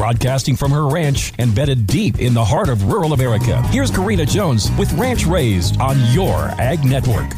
broadcasting from her ranch embedded deep in the heart of rural America. Here's Karina Jones with Ranch Raised on your Ag Network.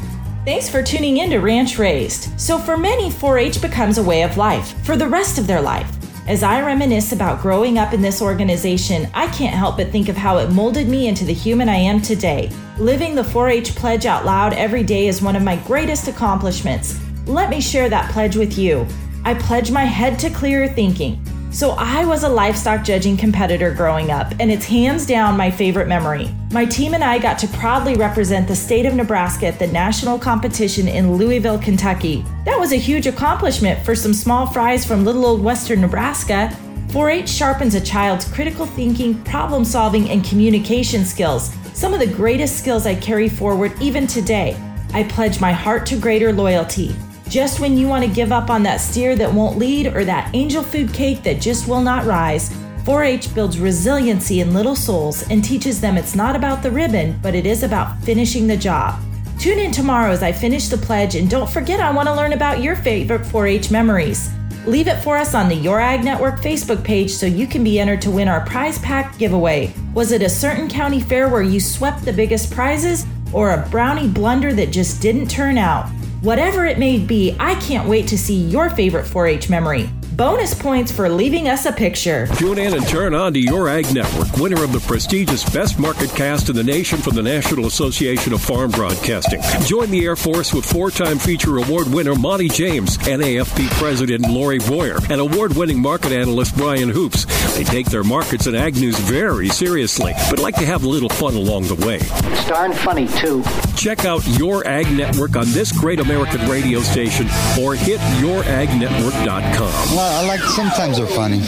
Thanks for tuning in to Ranch Raised. So, for many, 4 H becomes a way of life for the rest of their life. As I reminisce about growing up in this organization, I can't help but think of how it molded me into the human I am today. Living the 4 H pledge out loud every day is one of my greatest accomplishments. Let me share that pledge with you. I pledge my head to clearer thinking. So, I was a livestock judging competitor growing up, and it's hands down my favorite memory. My team and I got to proudly represent the state of Nebraska at the national competition in Louisville, Kentucky. That was a huge accomplishment for some small fries from little old western Nebraska. 4 H sharpens a child's critical thinking, problem solving, and communication skills, some of the greatest skills I carry forward even today. I pledge my heart to greater loyalty. Just when you want to give up on that steer that won't lead or that angel food cake that just will not rise, 4 H builds resiliency in little souls and teaches them it's not about the ribbon, but it is about finishing the job. Tune in tomorrow as I finish the pledge, and don't forget I want to learn about your favorite 4 H memories. Leave it for us on the Your Ag Network Facebook page so you can be entered to win our prize pack giveaway. Was it a certain county fair where you swept the biggest prizes, or a brownie blunder that just didn't turn out? Whatever it may be, I can't wait to see your favorite 4 H memory. Bonus points for leaving us a picture. Tune in and turn on to your Ag Network, winner of the prestigious Best Market Cast in the nation from the National Association of Farm Broadcasting. Join the Air Force with four time feature award winner Monty James, NAFB President Lori Boyer, and award winning market analyst Brian Hoops. They take their markets and ag news very seriously, but like to have a little fun along the way. It's darn funny, too. Check out Your Ag Network on this great American radio station or hit youragnetwork.com. Well, I like sometimes they're funny.